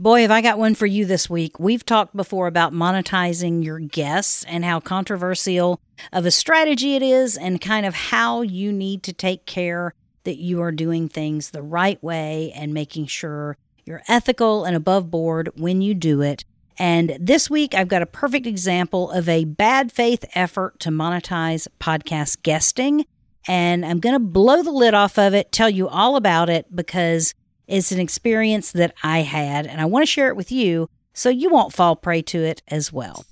Boy, have I got one for you this week. We've talked before about monetizing your guests and how controversial of a strategy it is, and kind of how you need to take care that you are doing things the right way and making sure you're ethical and above board when you do it. And this week, I've got a perfect example of a bad faith effort to monetize podcast guesting. And I'm going to blow the lid off of it, tell you all about it because it's an experience that I had, and I want to share it with you so you won't fall prey to it as well.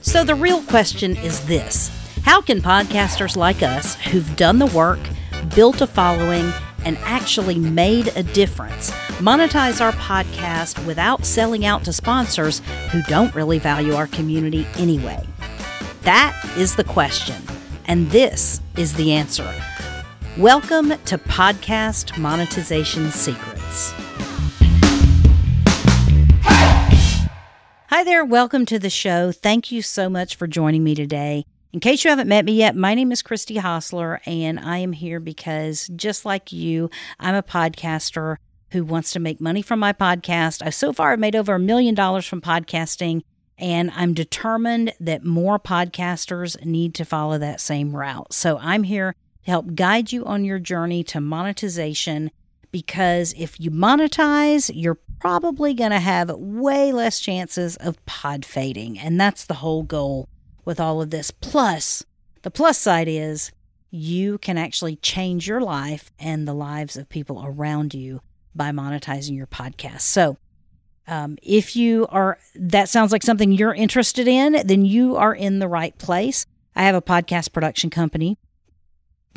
So, the real question is this How can podcasters like us who've done the work, built a following, and actually made a difference monetize our podcast without selling out to sponsors who don't really value our community anyway? That is the question, and this is the answer. Welcome to Podcast Monetization Secrets. Hi there, welcome to the show. Thank you so much for joining me today. In case you haven't met me yet, my name is Christy Hostler, and I am here because just like you, I'm a podcaster who wants to make money from my podcast. I so far have made over a million dollars from podcasting, and I'm determined that more podcasters need to follow that same route. So I'm here help guide you on your journey to monetization because if you monetize, you're probably going to have way less chances of pod fading. And that's the whole goal with all of this. Plus, the plus side is you can actually change your life and the lives of people around you by monetizing your podcast. So, um, if you are, that sounds like something you're interested in, then you are in the right place. I have a podcast production company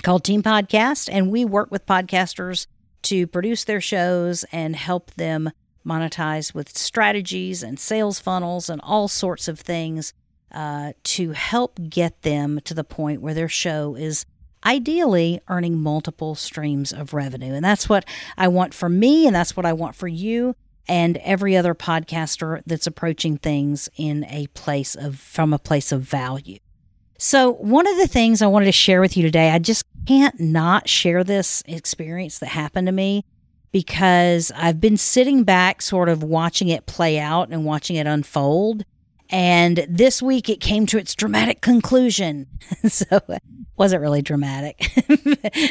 called Team Podcast, and we work with podcasters to produce their shows and help them monetize with strategies and sales funnels and all sorts of things uh, to help get them to the point where their show is ideally earning multiple streams of revenue. And that's what I want for me, and that's what I want for you and every other podcaster that's approaching things in a place of from a place of value. So, one of the things I wanted to share with you today, I just can't not share this experience that happened to me because I've been sitting back, sort of watching it play out and watching it unfold. And this week it came to its dramatic conclusion. so, it wasn't really dramatic.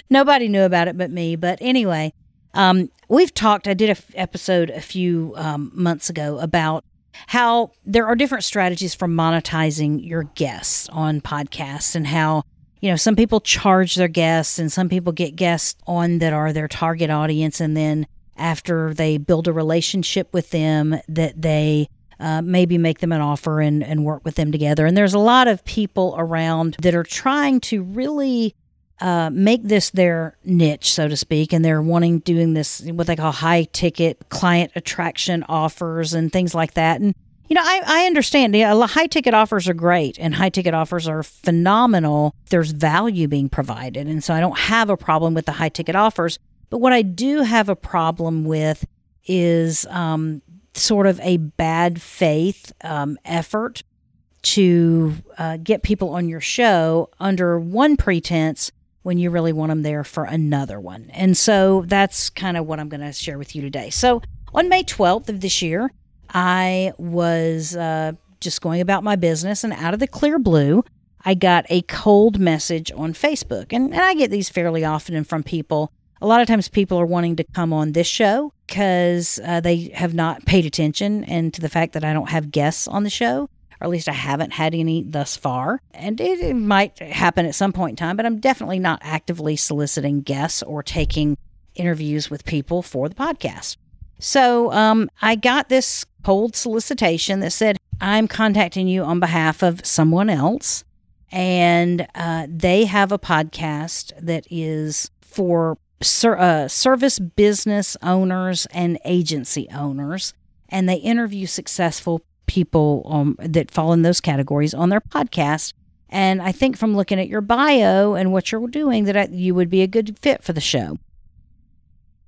Nobody knew about it but me. But anyway, um, we've talked, I did an f- episode a few um, months ago about how there are different strategies for monetizing your guests on podcasts and how you know some people charge their guests and some people get guests on that are their target audience. And then after they build a relationship with them that they uh, maybe make them an offer and, and work with them together. And there's a lot of people around that are trying to really uh, make this their niche, so to speak, and they're wanting doing this what they call high ticket client attraction offers and things like that. And you know, I, I understand. Yeah, high ticket offers are great, and high ticket offers are phenomenal. There's value being provided, and so I don't have a problem with the high ticket offers. But what I do have a problem with is um, sort of a bad faith um, effort to uh, get people on your show under one pretense when you really want them there for another one. And so that's kind of what I'm going to share with you today. So on May 12th of this year, I was uh, just going about my business, and out of the clear blue, I got a cold message on Facebook. And, and I get these fairly often from people. A lot of times, people are wanting to come on this show because uh, they have not paid attention and to the fact that I don't have guests on the show or at least I haven't had any thus far. And it, it, might happen at some point in time, but I'm definitely not actively soliciting guests or taking interviews with people for the podcast. So um, I got this cold solicitation that said, I'm contacting you on behalf of someone else. And uh, they have a podcast that is for ser- uh, service business owners and agency owners. And they interview successful people um, that fall in those categories on their podcast. And I think from looking at your bio and what you're doing, that I, you would be a good fit for the show.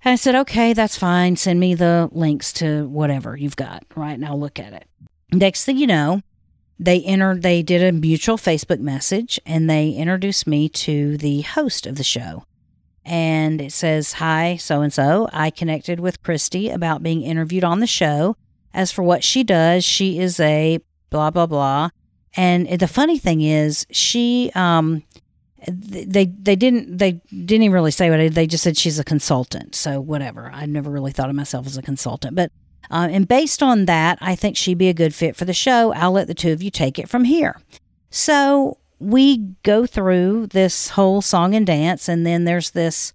And I said, okay, that's fine. Send me the links to whatever you've got, right? And I'll look at it. Next thing you know, they entered, they did a mutual Facebook message and they introduced me to the host of the show. and it says, Hi, so and so. I connected with Christy about being interviewed on the show. As for what she does, she is a blah, blah, blah. And the funny thing is, she, um, they they didn't they didn't even really say what they just said she's a consultant. So whatever. I never really thought of myself as a consultant. But uh, and based on that i think she'd be a good fit for the show. I'll let the two of you take it from here. So we go through this whole song and dance, and then there's this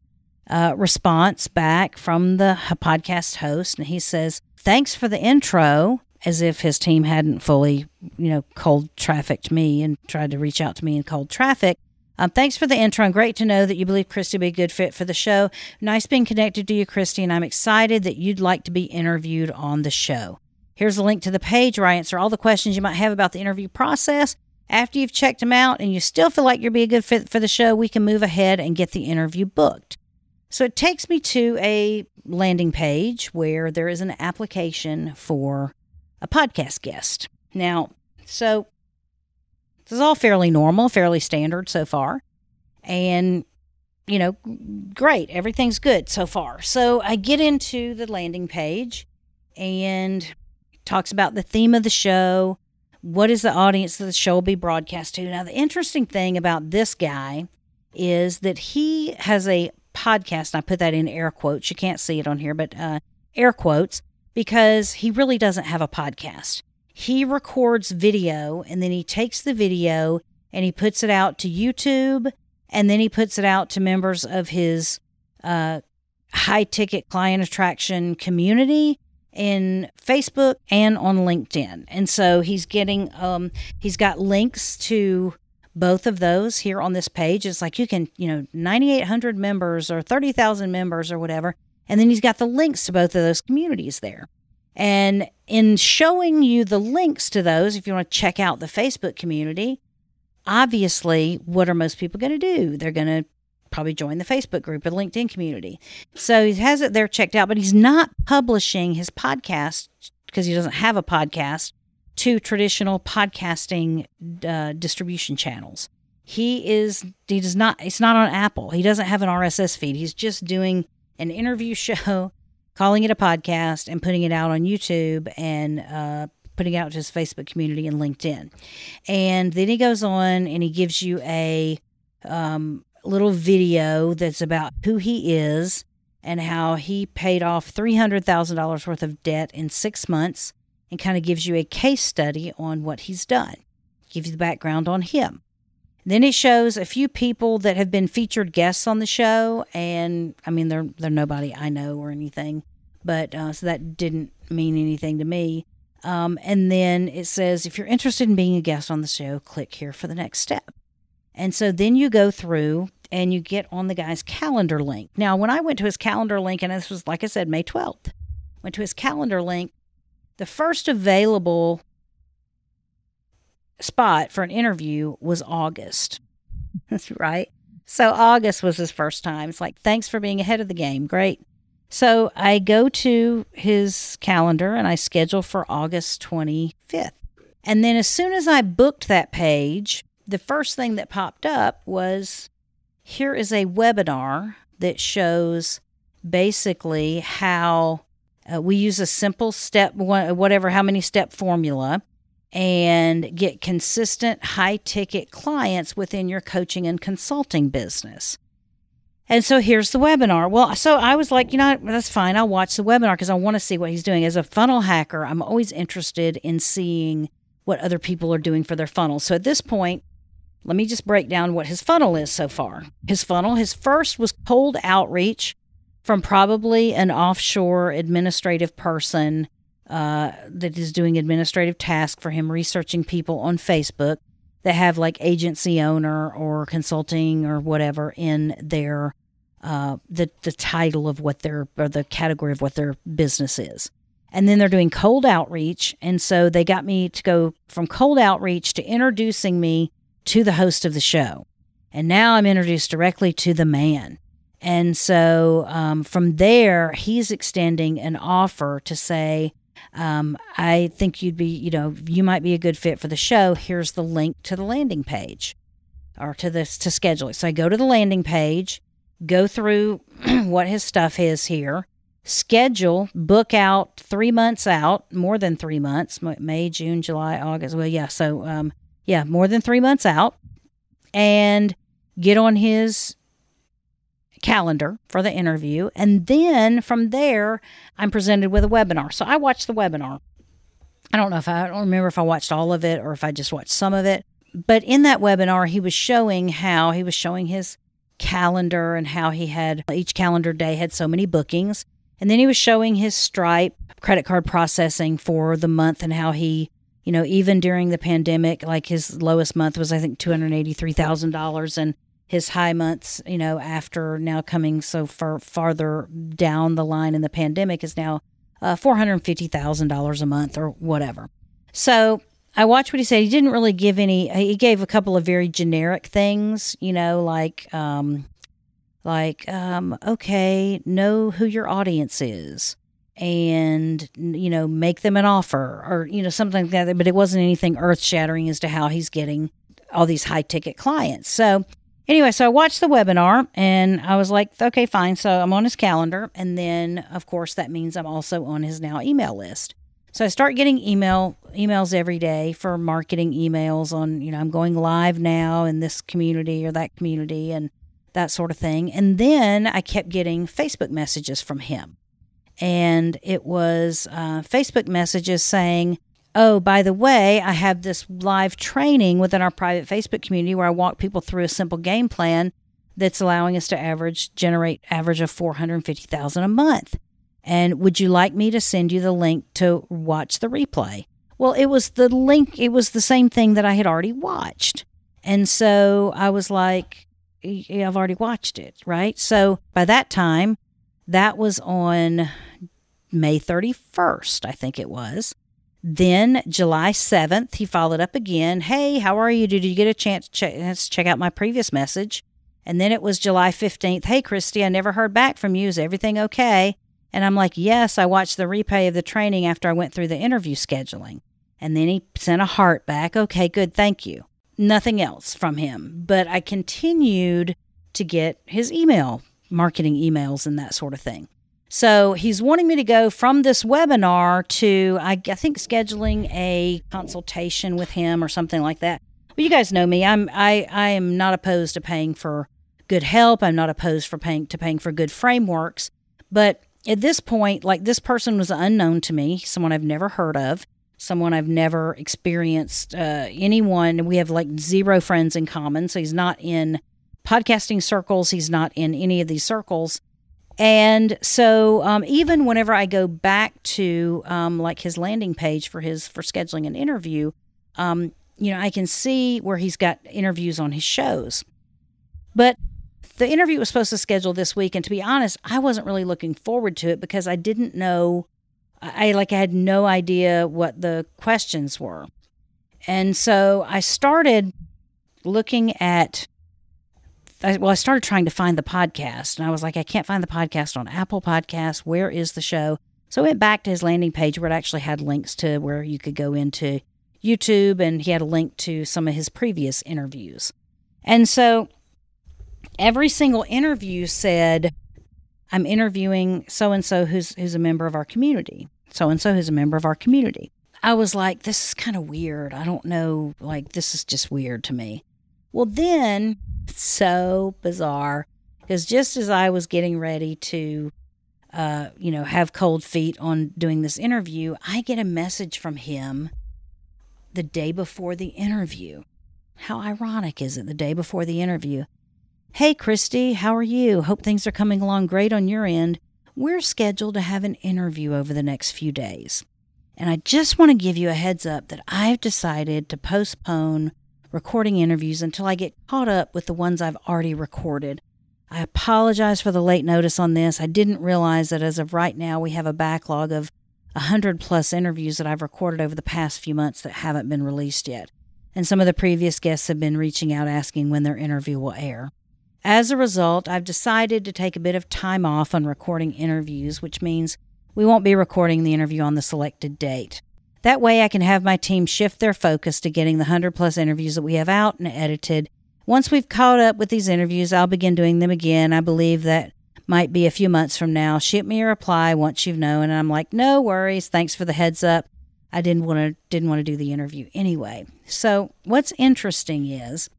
uh, response back from the podcast host, and he says, Thanks for the intro, as if his team hadn't fully, you know, cold trafficked me and tried to reach out to me in cold traffic. Um, thanks for the intro and great to know that you believe Christy would be a good fit for the show. Nice being connected to you, Christy, and I'm excited that you'd like to be interviewed on the show. Here's a link to the page where I answer all the questions you might have about the interview process after you've checked them out and you still feel like you'll be a good fit for the show, we can move ahead and get the interview booked. So it takes me to a landing page where there is an application for a podcast guest. Now, so this is all fairly normal, fairly standard so far. And, you know, great. Everything's good so far. So I get into the landing page and talks about the theme of the show, what is the audience that the show will be broadcast to? Now, the interesting thing about this guy is that he has a podcast. I put that in air quotes. You can't see it on here, but uh, air quotes because he really doesn't have a podcast. He records video and then he takes the video and he puts it out to YouTube and then he puts it out to members of his uh, high ticket client attraction community in Facebook and on LinkedIn. And so he's getting um he's got links to both of those here on this page. It's like you can, you know, 9800 members or 30,000 members or whatever. And then he's got the links to both of those communities there. And in showing you the links to those, if you want to check out the Facebook community, obviously, what are most people going to do? They're going to probably join the Facebook group or the LinkedIn community. So he has it there checked out, but he's not publishing his podcast because he doesn't have a podcast to traditional podcasting uh, distribution channels. He is he does not it's not on Apple. He doesn't have an RSS feed. He's just doing an interview show, calling it a podcast and putting it out on YouTube and uh, putting out to his Facebook community and LinkedIn. And then he goes on and he gives you a um, little video that's about who he is and how he paid off $300,000 worth of debt in six months and kind of gives you a case study on what he's done, gives you the background on him. Then it shows a few people that have been featured guests on the show, and I mean they're they're nobody I know or anything, but uh, so that didn't mean anything to me. Um, and then it says if you're interested in being a guest on the show, click here for the next step. And so then you go through and you get on the guy's calendar link. Now, when I went to his calendar link, and this was, like I said, May 12th, went to his calendar link, the first available spot for an interview was August. That's right. So August was his first time. It's like, thanks for being ahead of the game. Great. So I go to his calendar and I schedule for August 25th. And then as soon as I booked that page, the first thing that popped up was here is a webinar that shows basically how uh, we use a simple step, whatever, how many step formula, and get consistent high ticket clients within your coaching and consulting business. And so here's the webinar. Well, so I was like, you know, that's fine. I'll watch the webinar because I want to see what he's doing. As a funnel hacker, I'm always interested in seeing what other people are doing for their funnel. So at this point, let me just break down what his funnel is so far. His funnel, his first was cold outreach from probably an offshore administrative person uh, that is doing administrative tasks for him, researching people on Facebook that have like agency owner or consulting or whatever in their uh, the the title of what their or the category of what their business is. And then they're doing cold outreach, and so they got me to go from cold outreach to introducing me to the host of the show. And now I'm introduced directly to the man. And so um, from there, he's extending an offer to say, um, I think you'd be, you know, you might be a good fit for the show. Here's the link to the landing page or to this to schedule it. So I go to the landing page go through what his stuff is here, schedule, book out three months out, more than three months, May, June, July, August. Well, yeah. So, um, yeah, more than three months out and get on his calendar for the interview. And then from there, I'm presented with a webinar. So I watched the webinar. I don't know if I, I don't remember if I watched all of it or if I just watched some of it. But in that webinar, he was showing how he was showing his calendar and how he had each calendar day had so many bookings. And then he was showing his Stripe credit card processing for the month and how he, you know, even during the pandemic, like his lowest month was, I think, $283,000. And his high months, you know, after now coming so far farther down the line in the pandemic is now uh, $450,000 a month or whatever. So I watched what he said. He didn't really give any. He gave a couple of very generic things, you know, like um, like um, okay, know who your audience is, and you know, make them an offer, or you know, something like that. But it wasn't anything earth shattering as to how he's getting all these high ticket clients. So anyway, so I watched the webinar and I was like, okay, fine. So I'm on his calendar, and then of course that means I'm also on his now email list. So I start getting email emails every day for marketing emails on, you know, I'm going live now in this community or that community and that sort of thing. And then I kept getting Facebook messages from him. And it was uh, Facebook messages saying, Oh, by the way, I have this live training within our private Facebook community where I walk people through a simple game plan that's allowing us to average generate average of 450,000 a month. And would you like me to send you the link to watch the replay? Well, it was the link, it was the same thing that I had already watched. And so I was like, yeah, I've already watched it, right? So by that time, that was on May 31st, I think it was. Then July 7th, he followed up again. Hey, how are you? Did you get a chance to check, check out my previous message? And then it was July 15th. Hey, Christy, I never heard back from you. Is everything okay? And I'm like, Yes, I watched the replay of the training after I went through the interview scheduling. And then he sent a heart back. Okay, good, thank you. Nothing else from him. But I continued to get his email, marketing emails, and that sort of thing. So he's wanting me to go from this webinar to, I, I think, scheduling a consultation with him or something like that. Well, you guys know me. I'm I I am not opposed to paying for good help. I'm not opposed for paying to paying for good frameworks, but at this point, like this person was unknown to me, someone I've never heard of, someone I've never experienced, uh, anyone. We have like zero friends in common. So he's not in podcasting circles, he's not in any of these circles. And so, um, even whenever I go back to um, like his landing page for his for scheduling an interview, um, you know, I can see where he's got interviews on his shows. But the interview was supposed to schedule this week, and to be honest, I wasn't really looking forward to it because I didn't know. I like I had no idea what the questions were, and so I started looking at. Well, I started trying to find the podcast, and I was like, I can't find the podcast on Apple Podcasts. Where is the show? So I went back to his landing page where it actually had links to where you could go into YouTube, and he had a link to some of his previous interviews. And so every single interview said, I'm interviewing so and so who's who's a member of our community. So and so who's a member of our community. I was like, this is kind of weird. I don't know, like this is just weird to me. Well, then so bizarre because just as I was getting ready to uh, you know, have cold feet on doing this interview, I get a message from him the day before the interview. How ironic is it the day before the interview? Hey, Christy, how are you? Hope things are coming along great on your end. We're scheduled to have an interview over the next few days. And I just want to give you a heads up that I've decided to postpone recording interviews until I get caught up with the ones I've already recorded. I apologize for the late notice on this. I didn't realize that as of right now, we have a backlog of 100 plus interviews that I've recorded over the past few months that haven't been released yet. And some of the previous guests have been reaching out asking when their interview will air. As a result, I've decided to take a bit of time off on recording interviews, which means we won't be recording the interview on the selected date. That way, I can have my team shift their focus to getting the 100 plus interviews that we have out and edited once we've caught up with these interviews, I'll begin doing them again. I believe that might be a few months from now. Shoot me a reply once you've known. And I'm like, no worries. Thanks for the heads up. I didn't want to didn't want to do the interview anyway. So what's interesting is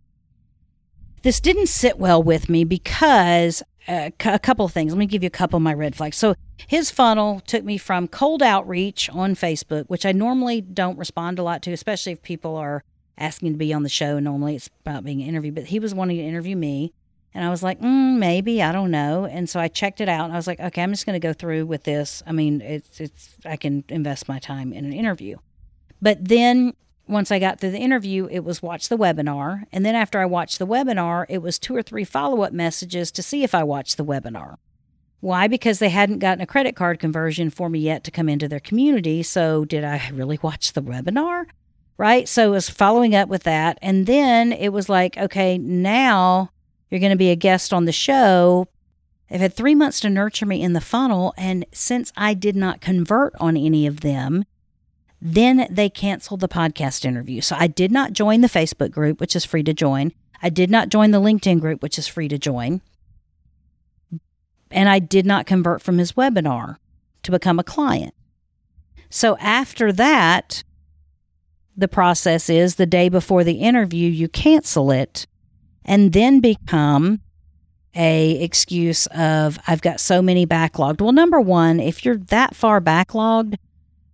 this didn't sit well with me because uh, a couple of things. Let me give you a couple of my red flags. So his funnel took me from cold outreach on Facebook, which I normally don't respond a lot to, especially if people are asking to be on the show. Normally it's about being interviewed, but he was wanting to interview me. And I was like, mm, maybe, I don't know. And so I checked it out and I was like, okay, I'm just going to go through with this. I mean, it's, it's, I can invest my time in an interview. But then once I got through the interview, it was watch the webinar. And then after I watched the webinar, it was two or three follow up messages to see if I watched the webinar. Why? Because they hadn't gotten a credit card conversion for me yet to come into their community. So, did I really watch the webinar? Right. So, it was following up with that. And then it was like, okay, now you're going to be a guest on the show. They've had three months to nurture me in the funnel. And since I did not convert on any of them, then they canceled the podcast interview. So I did not join the Facebook group, which is free to join. I did not join the LinkedIn group, which is free to join. And I did not convert from his webinar to become a client. So after that, the process is the day before the interview, you cancel it and then become a excuse of I've got so many backlogged. Well, number one, if you're that far backlogged,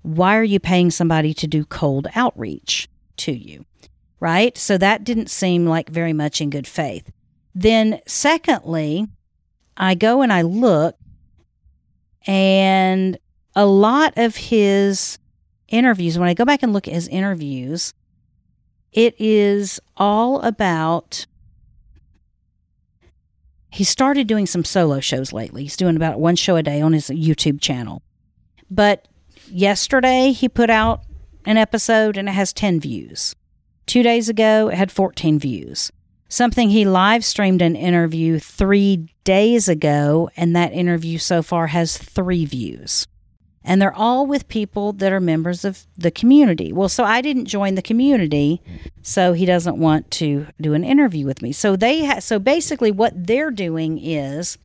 why are you paying somebody to do cold outreach to you? Right? So that didn't seem like very much in good faith. Then, secondly, I go and I look, and a lot of his interviews, when I go back and look at his interviews, it is all about. He started doing some solo shows lately. He's doing about one show a day on his YouTube channel. But yesterday he put out an episode and it has 10 views. Two days ago, it had 14 views. Something he live streamed an interview three days ago, and that interview so far has three views. And they're all with people that are members of the community. Well, so I didn't join the community, so he doesn't want to do an interview with me. So they ha- so basically what they're doing is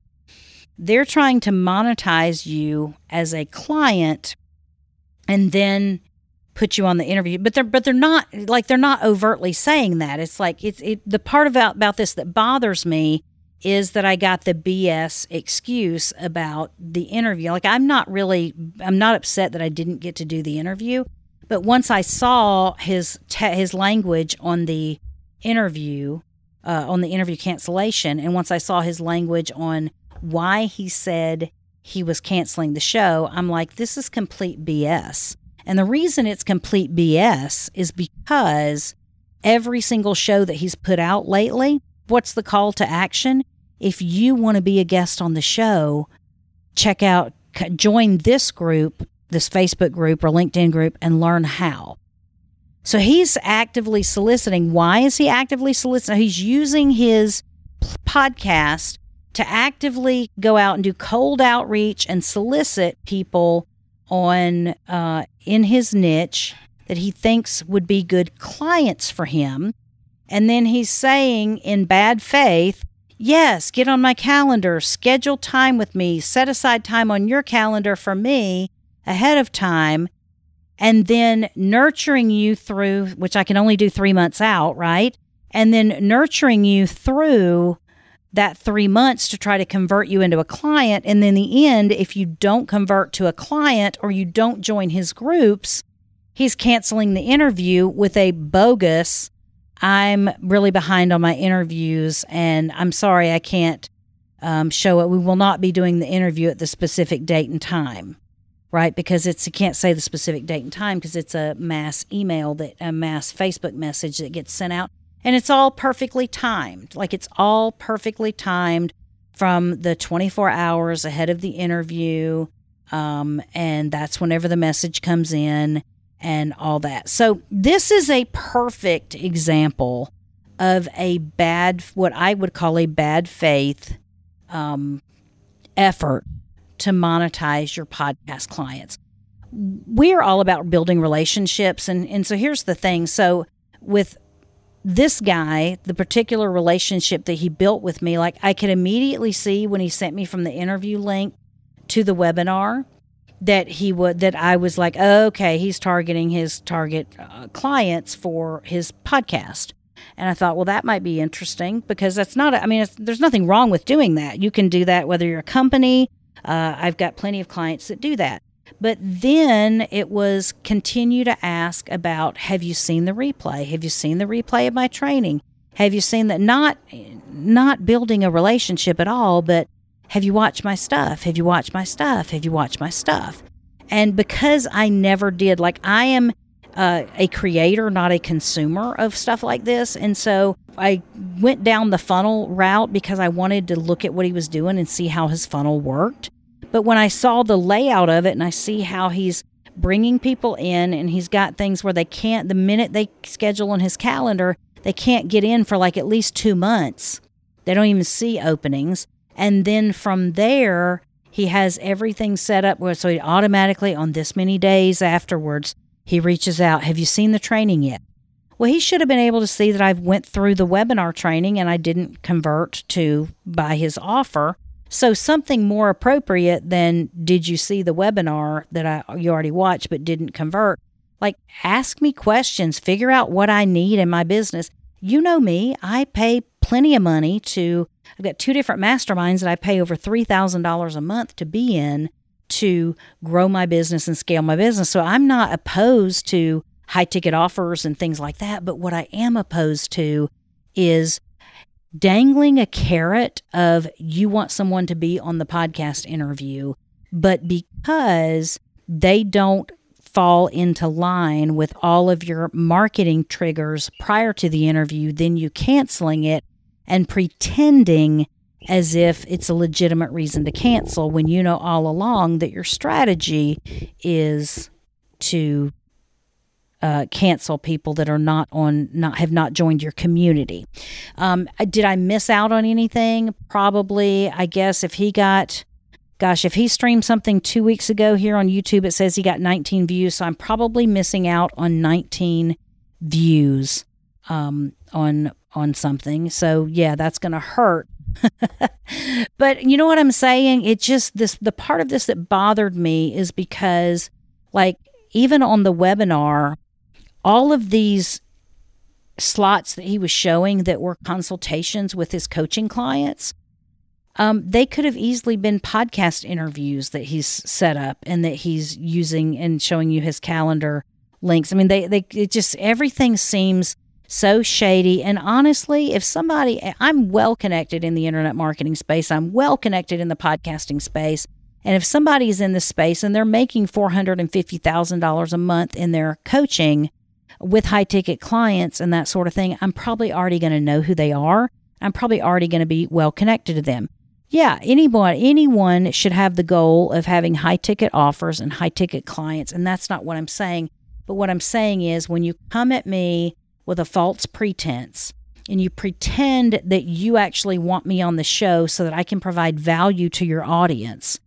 they're trying to monetize you as a client and then put you on the interview. But they're but they're not like they're not overtly saying that. It's like it's it, the part about about this that bothers me is that I got the BS excuse about the interview. Like I'm not really I'm not upset that I didn't get to do the interview but once I saw his te- his language on the interview uh, on the interview cancellation and once I saw his language on why he said he was canceling the show, I'm like, this is complete BS. And the reason it's complete BS is because every single show that he's put out lately, what's the call to action? If you want to be a guest on the show, check out, join this group, this Facebook group or LinkedIn group, and learn how. So he's actively soliciting. Why is he actively soliciting? He's using his podcast to actively go out and do cold outreach and solicit people on uh, in his niche that he thinks would be good clients for him. And then he's saying in bad faith, Yes, get on my calendar, schedule time with me, set aside time on your calendar for me ahead of time, and then nurturing you through, which I can only do three months out, right? And then nurturing you through that three months to try to convert you into a client. And then the end, if you don't convert to a client or you don't join his groups, he's canceling the interview with a bogus, I'm really behind on my interviews and I'm sorry I can't um, show it. We will not be doing the interview at the specific date and time. Right, because it's you can't say the specific date and time because it's a mass email that a mass Facebook message that gets sent out and it's all perfectly timed. Like it's all perfectly timed from the 24 hours ahead of the interview. Um, and that's whenever the message comes in and all that. So this is a perfect example of a bad, what I would call a bad faith um, effort to monetize your podcast clients. We are all about building relationships. And, and so here's the thing. So with this guy, the particular relationship that he built with me, like I could immediately see when he sent me from the interview link to the webinar that he would that I was like, okay, he's targeting his target uh, clients for his podcast. And I thought, well, that might be interesting because that's not, I mean, there's nothing wrong with doing that. You can do that whether you're a company. Uh, I've got plenty of clients that do that. But then it was continue to ask about have you seen the replay? Have you seen the replay of my training? Have you seen that not not building a relationship at all, but have you watched my stuff? Have you watched my stuff? Have you watched my stuff? And because I never did, like I am uh, a creator, not a consumer of stuff like this. And so I went down the funnel route because I wanted to look at what he was doing and see how his funnel worked. But when I saw the layout of it and I see how he's bringing people in and he's got things where they can't, the minute they schedule on his calendar, they can't get in for like at least two months. They don't even see openings. And then from there, he has everything set up where so he automatically on this many days afterwards he reaches out have you seen the training yet well he should have been able to see that i went through the webinar training and i didn't convert to buy his offer so something more appropriate than did you see the webinar that I you already watched but didn't convert? Like ask me questions, figure out what I need in my business. You know me, I pay plenty of money to I've got two different masterminds that I pay over $3,000 a month to be in to grow my business and scale my business. So I'm not opposed to high ticket offers and things like that, but what I am opposed to is dangling a carrot of you want someone to be on the podcast interview, but because they don't fall into line with all of your marketing triggers prior to the interview, then you canceling it and pretending as if it's a legitimate reason to cancel when you know all along that your strategy is to uh, cancel people that are not on not have not joined your community. Um, did I miss out on anything? Probably. I guess if he got, gosh, if he streamed something two weeks ago here on YouTube, it says he got 19 views. So I'm probably missing out on 19 views um, on on something. So yeah, that's going to hurt. but you know what I'm saying? It just this the part of this that bothered me is because like even on the webinar all of these slots that he was showing that were consultations with his coaching clients, um, they could have easily been podcast interviews that he's set up and that he's using and showing you his calendar links. I mean, they, they, it just, everything seems so shady. And honestly, if somebody, I'm well connected in the internet marketing space, I'm well connected in the podcasting space. And if somebody is in this space and they're making $450,000 a month in their coaching, with high ticket clients and that sort of thing, I'm probably already going to know who they are. I'm probably already going to be well connected to them. Yeah, anyone anyone should have the goal of having high ticket offers and high ticket clients, and that's not what I'm saying. But what I'm saying is when you come at me with a false pretense and you pretend that you actually want me on the show so that I can provide value to your audience,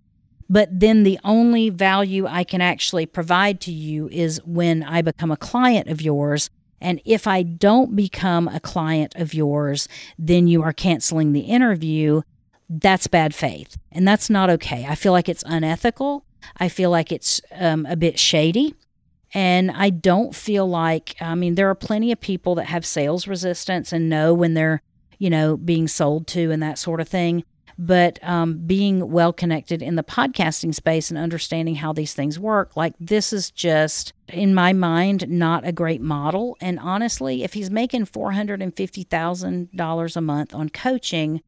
but then the only value I can actually provide to you is when I become a client of yours. And if I don't become a client of yours, then you are canceling the interview. That's bad faith. And that's not okay. I feel like it's unethical. I feel like it's um, a bit shady. And I don't feel like, I mean, there are plenty of people that have sales resistance and know when they're, you know, being sold to and that sort of thing but um, being well connected in the podcasting space and understanding how these things work, like this is just, in my mind, not a great model. And honestly, if he's making $450,000 a month on coaching,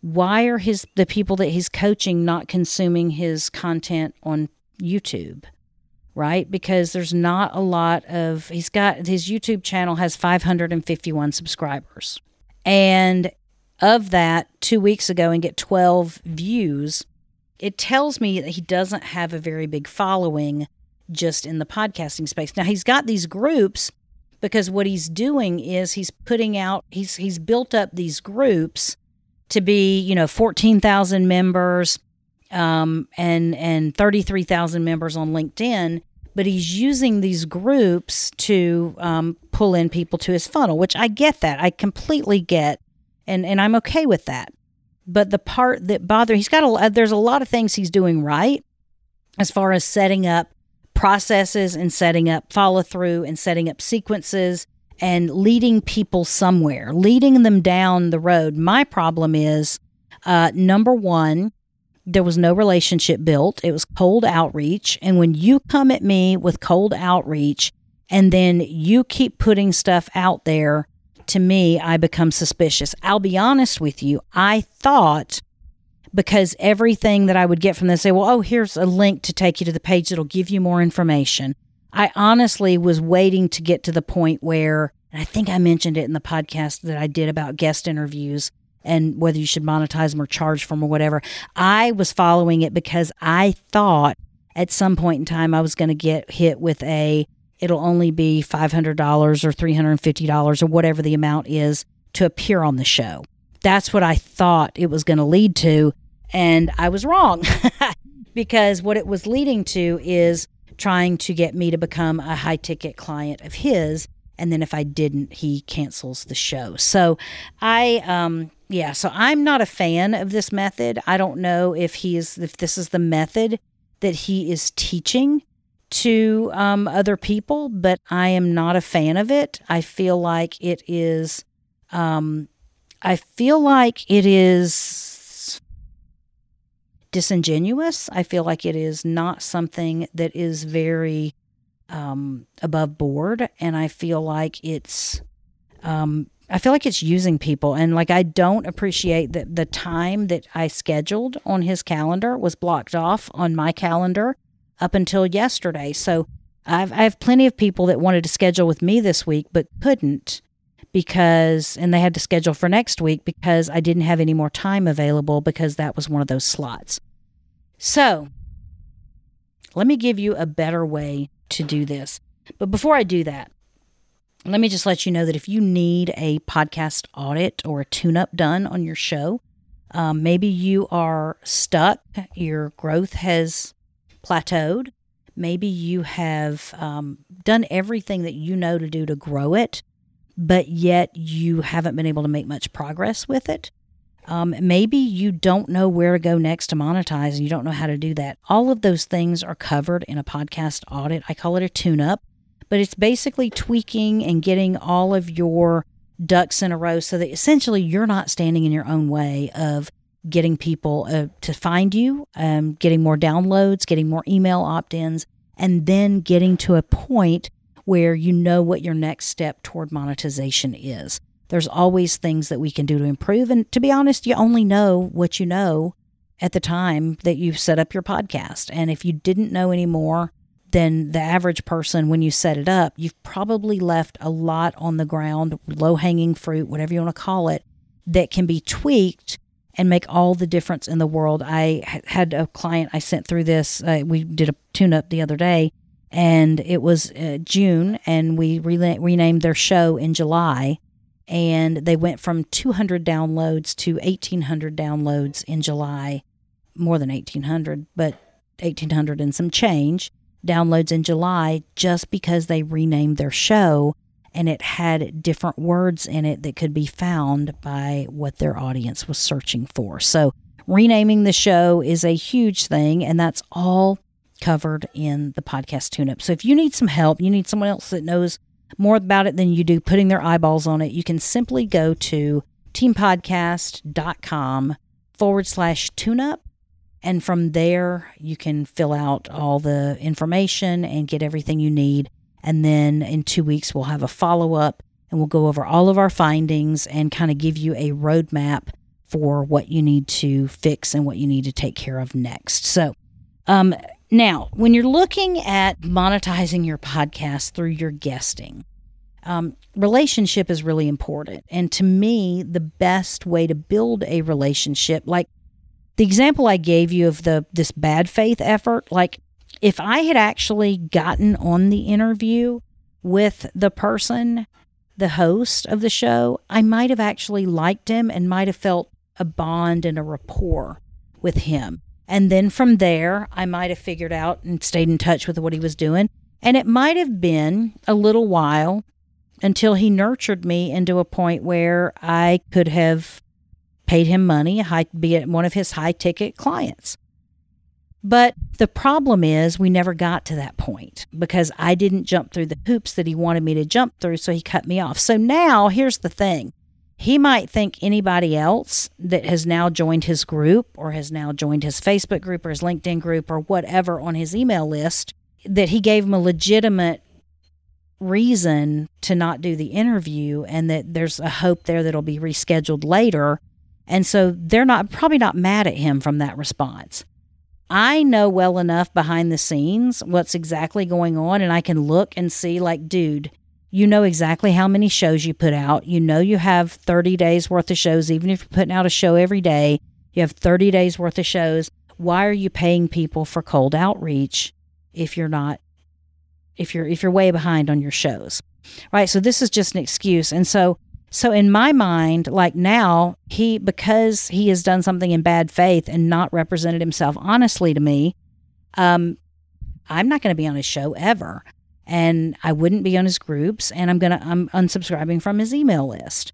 why are his the people that he's coaching not consuming his content on YouTube? Right? Because there's not a lot of he's got his YouTube channel has 551 subscribers. And of that two weeks ago and get 12 views, it tells me that he doesn't have a very big following just in the podcasting space. Now he's got these groups because what he's doing is he's putting out he's he's built up these groups to be, you know, 14,000 members um, and and 33,000 members on LinkedIn, but he's using these groups to um, pull in people to his funnel, which I get that. I completely get, and and I'm okay with that. But the part that bothers he's got a there's a lot of things he's doing right as far as setting up processes and setting up follow through and setting up sequences and leading people somewhere, leading them down the road. My problem is uh, number one, there was no relationship built. It was cold outreach. And when you come at me with cold outreach and then you keep putting stuff out there, to me, I become suspicious. I'll be honest with you. I thought because everything that I would get from this, say, well, oh, here's a link to take you to the page that'll give you more information. I honestly was waiting to get to the point where, and I think I mentioned it in the podcast that I did about guest interviews and whether you should monetize them or charge for them or whatever. I was following it because I thought at some point in time I was going to get hit with a it'll only be $500 or $350 or whatever the amount is to appear on the show. That's what I thought it was going to lead to. And I was wrong because what it was leading to is trying to get me to become a high ticket client of his. And then if I didn't, he cancels the show. So I, um, yeah, so I'm not a fan of this method. I don't know if he is if this is the method that he is teaching to um, other people, but I am not a fan of it. I feel like it is. Um, I feel like it is disingenuous. I feel like it is not something that is very um, above board, and I feel like it's um, I feel like it's using people and like I don't appreciate that the time that I scheduled on his calendar was blocked off on my calendar up until yesterday. So I've I have plenty of people that wanted to schedule with me this week but couldn't because and they had to schedule for next week because I didn't have any more time available because that was one of those slots. So, let me give you a better way to do this. But before I do that, let me just let you know that if you need a podcast audit or a tune up done on your show, um, maybe you are stuck, your growth has plateaued, maybe you have um, done everything that you know to do to grow it, but yet you haven't been able to make much progress with it. Um, maybe you don't know where to go next to monetize and you don't know how to do that. All of those things are covered in a podcast audit. I call it a tune up but it's basically tweaking and getting all of your ducks in a row so that essentially you're not standing in your own way of getting people uh, to find you, um, getting more downloads, getting more email opt ins, and then getting to a point where you know what your next step toward monetization is. There's always things that we can do to improve. And to be honest, you only know what you know at the time that you set up your podcast. And if you didn't know any more than the average person when you set it up, you've probably left a lot on the ground, low hanging fruit, whatever you want to call it, that can be tweaked and make all the difference in the world. I had a client I sent through this. Uh, we did a tune up the other day, and it was uh, June, and we re- renamed their show in July. And they went from 200 downloads to 1,800 downloads in July, more than 1,800, but 1,800 and some change downloads in July just because they renamed their show and it had different words in it that could be found by what their audience was searching for. So, renaming the show is a huge thing, and that's all covered in the podcast tune up. So, if you need some help, you need someone else that knows more about it than you do putting their eyeballs on it, you can simply go to teampodcast.com forward slash tune up and from there, you can fill out all the information and get everything you need. And then in two weeks, we'll have a follow up and we'll go over all of our findings and kind of give you a roadmap for what you need to fix and what you need to take care of next. So, um, now, when you're looking at monetizing your podcast through your guesting, um, relationship is really important. And to me, the best way to build a relationship, like the example I gave you of the this bad faith effort, like if I had actually gotten on the interview with the person, the host of the show, I might have actually liked him and might have felt a bond and a rapport with him. And then from there, I might have figured out and stayed in touch with what he was doing. And it might have been a little while until he nurtured me into a point where I could have paid him money, high, be one of his high ticket clients. But the problem is, we never got to that point because I didn't jump through the hoops that he wanted me to jump through, so he cut me off. So now, here's the thing he might think anybody else that has now joined his group or has now joined his Facebook group or his LinkedIn group or whatever on his email list that he gave him a legitimate reason to not do the interview and that there's a hope there that'll be rescheduled later. And so they're not probably not mad at him from that response. I know well enough behind the scenes what's exactly going on, and I can look and see, like, dude, you know exactly how many shows you put out. You know you have 30 days worth of shows, even if you're putting out a show every day, you have 30 days worth of shows. Why are you paying people for cold outreach if you're not if you're if you're way behind on your shows? Right? So this is just an excuse. And so so in my mind, like now, he because he has done something in bad faith and not represented himself honestly to me, um, I'm not going to be on his show ever, and I wouldn't be on his groups, and I'm gonna I'm unsubscribing from his email list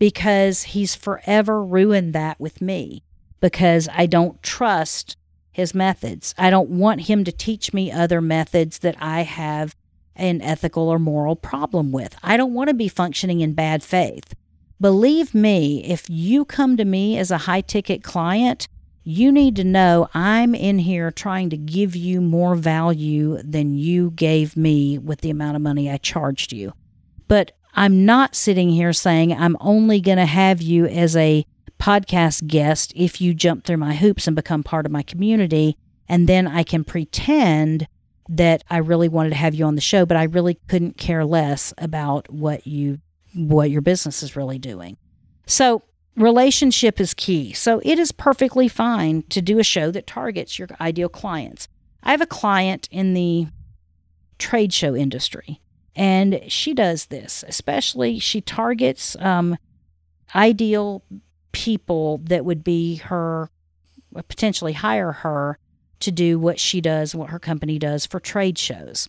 because he's forever ruined that with me because I don't trust his methods. I don't want him to teach me other methods that I have an ethical or moral problem with. I don't want to be functioning in bad faith. Believe me, if you come to me as a high ticket client, you need to know I'm in here trying to give you more value than you gave me with the amount of money I charged you. But I'm not sitting here saying I'm only going to have you as a podcast guest if you jump through my hoops and become part of my community. And then I can pretend that I really wanted to have you on the show, but I really couldn't care less about what you what your business is really doing. So, relationship is key. So, it is perfectly fine to do a show that targets your ideal clients. I have a client in the trade show industry, and she does this. Especially, she targets um, ideal people that would be her potentially hire her to do what she does, what her company does for trade shows.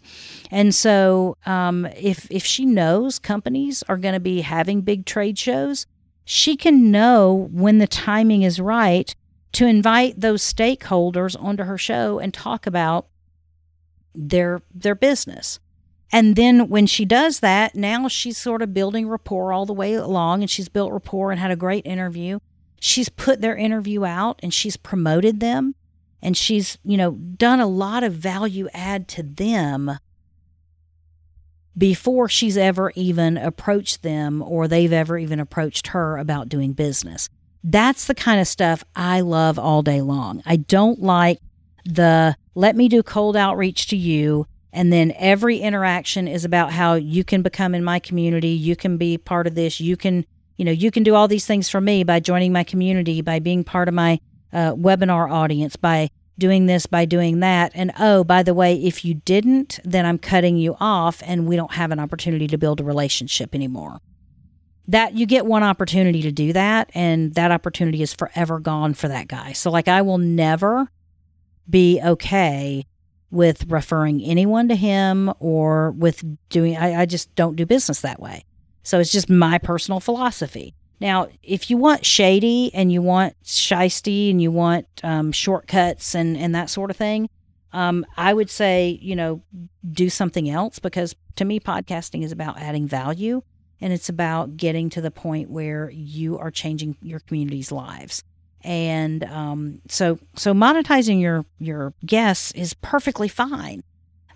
And so, um, if if she knows companies are going to be having big trade shows, she can know when the timing is right to invite those stakeholders onto her show and talk about their their business. And then when she does that, now she's sort of building rapport all the way along, and she's built rapport and had a great interview. She's put their interview out and she's promoted them and she's, you know, done a lot of value add to them before she's ever even approached them or they've ever even approached her about doing business. That's the kind of stuff I love all day long. I don't like the let me do cold outreach to you and then every interaction is about how you can become in my community, you can be part of this, you can, you know, you can do all these things for me by joining my community, by being part of my uh, webinar audience by doing this, by doing that. And oh, by the way, if you didn't, then I'm cutting you off and we don't have an opportunity to build a relationship anymore. That you get one opportunity to do that, and that opportunity is forever gone for that guy. So, like, I will never be okay with referring anyone to him or with doing, I, I just don't do business that way. So, it's just my personal philosophy. Now, if you want shady and you want shisty and you want um, shortcuts and, and that sort of thing, um, I would say, you know, do something else because to me, podcasting is about adding value and it's about getting to the point where you are changing your community's lives. And um, so, so monetizing your your guests is perfectly fine.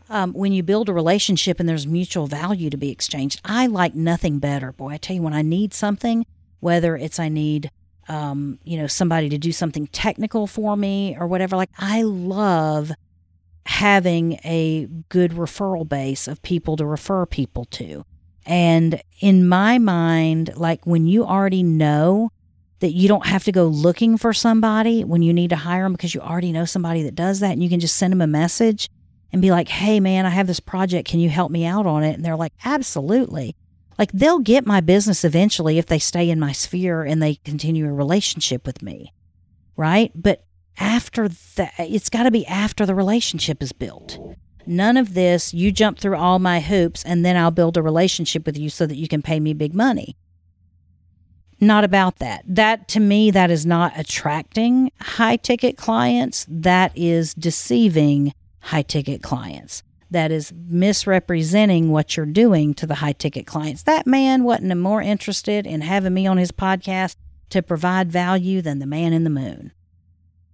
Um, when you build a relationship and there's mutual value to be exchanged, I like nothing better. Boy, I tell you, when I need something, whether it's I need um, you know, somebody to do something technical for me or whatever. Like I love having a good referral base of people to refer people to. And in my mind, like when you already know that you don't have to go looking for somebody when you need to hire them because you already know somebody that does that and you can just send them a message and be like, "Hey man, I have this project, can you help me out on it?" And they're like, "Absolutely." Like they'll get my business eventually if they stay in my sphere and they continue a relationship with me. Right? But after that, it's got to be after the relationship is built. None of this, you jump through all my hoops and then I'll build a relationship with you so that you can pay me big money. Not about that. That to me, that is not attracting high ticket clients. That is deceiving high ticket clients. That is misrepresenting what you're doing to the high ticket clients. That man wasn't more interested in having me on his podcast to provide value than the man in the moon.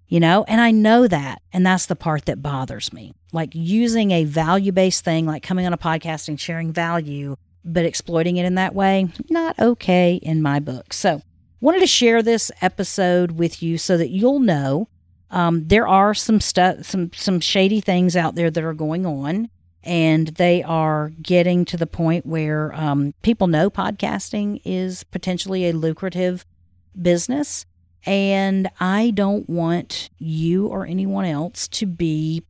You know and i know that and that's the part that bothers me. Like using a value based thing like coming on a podcast and sharing value but exploiting it in that way not okay in my book. So wanted to share this episode with you so that you'll know um, there are some stuff some some shady things out there that are going on and they are getting to the point where um, people know podcasting is potentially a lucrative business and I don't want you or anyone else to be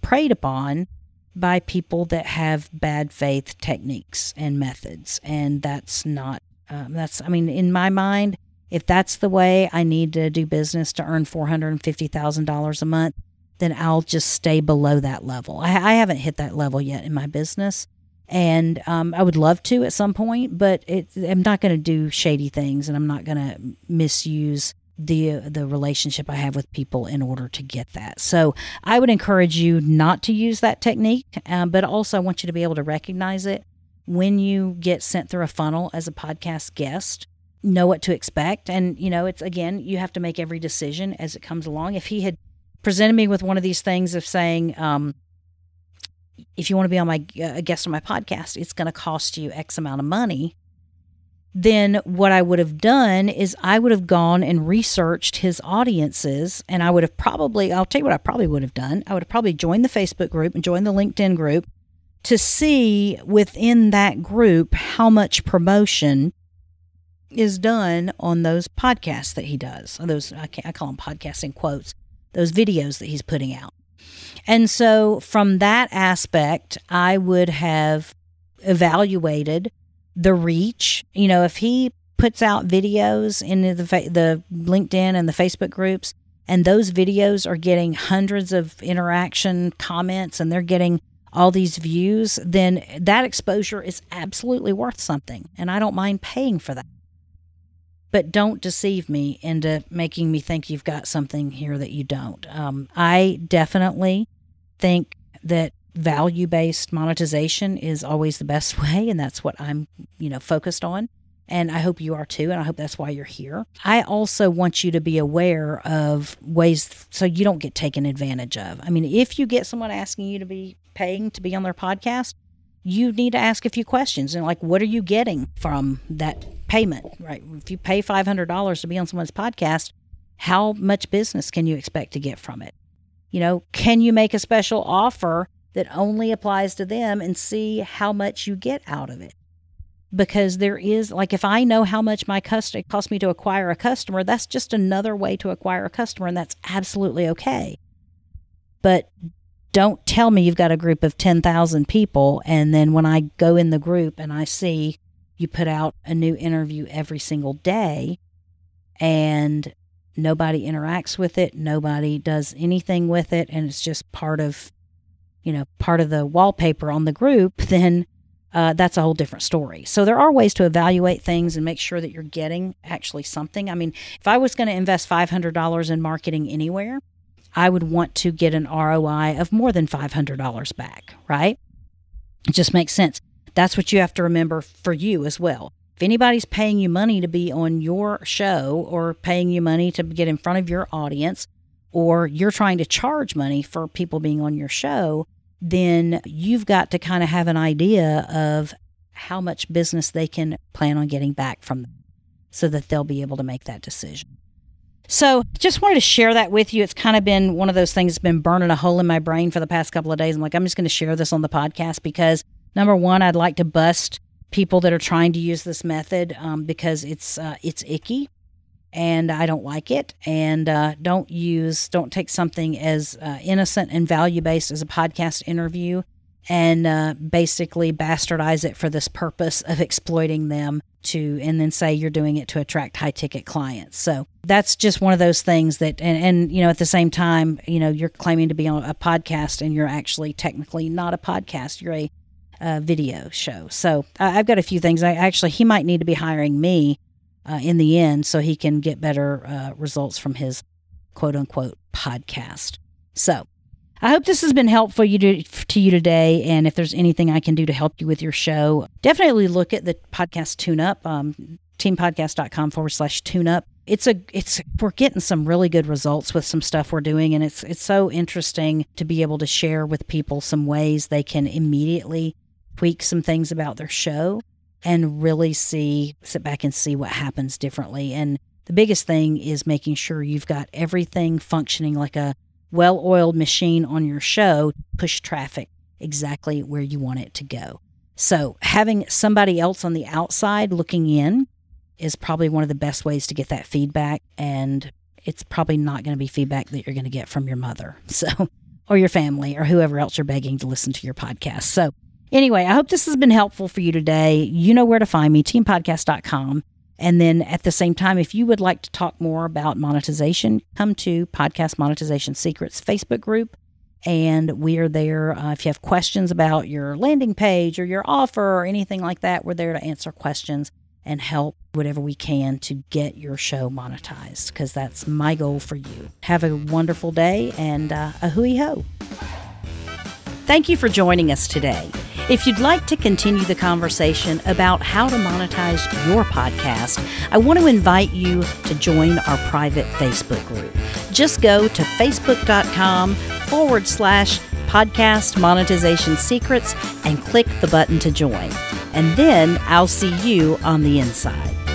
preyed upon by people that have bad faith techniques and methods. And that's not, um, that's, I mean, in my mind, if that's the way I need to do business to earn $450,000 a month, then I'll just stay below that level. I, I, haven't hit that level yet in my business. And um, I would love to at some point, but it, I'm not going to do shady things and I'm not going to misuse the the relationship I have with people in order to get that. So I would encourage you not to use that technique, uh, but also I want you to be able to recognize it when you get sent through a funnel as a podcast guest. Know what to expect, and you know it's again you have to make every decision as it comes along. If he had presented me with one of these things of saying, um, if you want to be on my uh, guest on my podcast, it's going to cost you X amount of money then what I would have done is I would have gone and researched his audiences and I would have probably, I'll tell you what I probably would have done. I would have probably joined the Facebook group and joined the LinkedIn group to see within that group how much promotion is done on those podcasts that he does. Those, I, I call them podcasting quotes, those videos that he's putting out. And so from that aspect, I would have evaluated the reach. You know, if he puts out videos in the the LinkedIn and the Facebook groups, and those videos are getting hundreds of interaction comments, and they're getting all these views, then that exposure is absolutely worth something, and I don't mind paying for that. But don't deceive me into making me think you've got something here that you don't. Um, I definitely think that value based monetization is always the best way. And that's what I'm, you know, focused on. And I hope you are too. And I hope that's why you're here. I also want you to be aware of ways so you don't get taken advantage of. I mean, if you get someone asking you to be paying to be on their podcast, you need to ask a few questions and like, what are you getting from that payment, right? If you pay $500 to be on someone's podcast, how much business can you expect to get from it? You know, can you make a special offer that only applies to them and see how much you get out of it. Because there is, like, if I know how much my customer it costs me to acquire a customer, that's just another way to acquire a customer, and that's absolutely okay. But don't tell me you've got a group of 10,000 people, and then when I go in the group and I see you put out a new interview every single day, and nobody interacts with it, nobody does anything with it, and it's just part of you know, part of the wallpaper on the group, then uh, that's a whole different story. So there are ways to evaluate things and make sure that you're getting actually something. I mean, if I was going to invest $500 in marketing anywhere, I would want to get an ROI of more than $500 back, right? It just makes sense. That's what you have to remember for you as well. If anybody's paying you money to be on your show or paying you money to get in front of your audience, or you're trying to charge money for people being on your show, then you've got to kind of have an idea of how much business they can plan on getting back from them so that they'll be able to make that decision. So, just wanted to share that with you. It's kind of been one of those things that's been burning a hole in my brain for the past couple of days. I'm like, I'm just going to share this on the podcast because number one, I'd like to bust people that are trying to use this method um, because it's uh, it's icky and I don't like it. And uh, don't use, don't take something as uh, innocent and value based as a podcast interview and uh, basically bastardize it for this purpose of exploiting them to, and then say you're doing it to attract high ticket clients. So that's just one of those things that, and, and you know, at the same time, you know, you're claiming to be on a podcast and you're actually technically not a podcast. You're a video show. So I've got a few things. I actually, he might need to be hiring me uh, in the end so he can get better uh, results from his quote unquote podcast. So I hope this has been helpful you to, to you today. And if there's anything I can do to help you with your show, definitely look at the podcast tune up, um, teampodcast.com forward slash tune up. It's a, it's, we're getting some really good results with some stuff we're doing. And it's, it's so interesting to be able to share with people some ways they can immediately tweak some things about their show and really see, sit back and see what happens differently. And the biggest thing is making sure you've got everything functioning like a well oiled machine on your show, push traffic exactly where you want it to go. So, having somebody else on the outside looking in is probably one of the best ways to get that feedback. And it's probably not going to be feedback that you're going to get from your mother. So, or your family or whoever else you're begging to listen to your podcast. So, Anyway, I hope this has been helpful for you today. You know where to find me, teampodcast.com. And then at the same time, if you would like to talk more about monetization, come to Podcast Monetization Secrets Facebook group. And we are there. Uh, if you have questions about your landing page or your offer or anything like that, we're there to answer questions and help whatever we can to get your show monetized because that's my goal for you. Have a wonderful day and uh, a hooey ho. Thank you for joining us today. If you'd like to continue the conversation about how to monetize your podcast, I want to invite you to join our private Facebook group. Just go to facebook.com forward slash podcast monetization secrets and click the button to join. And then I'll see you on the inside.